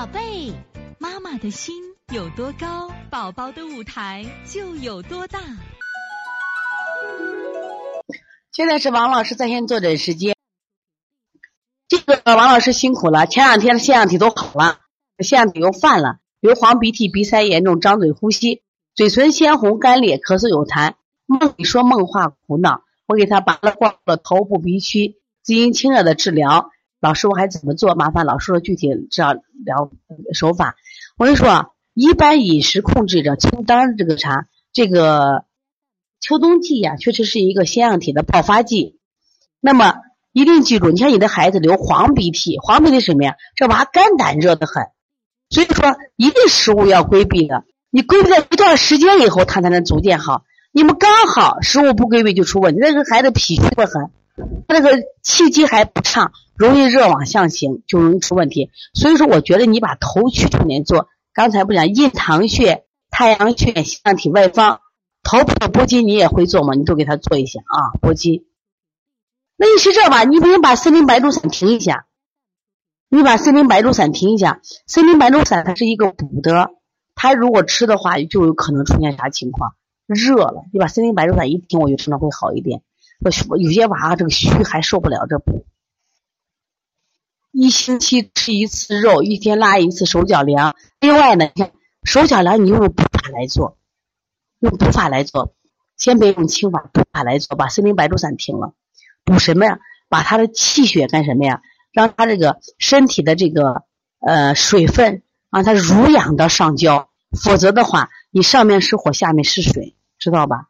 宝贝，妈妈的心有多高，宝宝的舞台就有多大。现在是王老师在线坐诊时间。这个王老师辛苦了，前两天的腺样体都好了，腺样体又犯了，流黄鼻涕、鼻塞严重，张嘴呼吸，嘴唇鲜红、干裂，咳嗽有痰，梦里说梦话，苦恼。我给他拔了罐了头部鼻区，滋阴清热的治疗。老师，我还怎么做？麻烦老师说具体这样疗手法。我跟你说，一般饮食控制着，当然这个啥，这个秋冬季呀，确实是一个腺样体的爆发季。那么一定记住，你看你的孩子流黄鼻涕，黄鼻涕什么呀？这娃肝胆热得很，所以说一定食物要规避的。你规避了一段时间以后，他才能逐渐好。你们刚好食物不规避就出问题，那个孩子脾虚的很，他那个气机还不畅。容易热往下行，就容易出问题。所以说，我觉得你把头区重点做。刚才不讲印堂穴、太阳穴、腺体外方、头部的拨筋，你也会做吗？你都给他做一下啊，拨筋。那你是这吧？你不行，把森林白术散停一下。你把森林白术散停一下。森林白术散它是一个补的，它如果吃的话，就有可能出现啥情况？热了，你把森林白术散一停，我就可能会好一点。我有些娃这个虚还受不了这补。一星期吃一次肉，一天拉一次手脚凉。另外呢，你看手脚凉，你用补法来做，用补法来做，先别用清法，补法来做，把森林白术散停了，补什么呀？把他的气血干什么呀？让他这个身体的这个呃水分让他濡养到上焦，否则的话，你上面是火，下面是水，知道吧？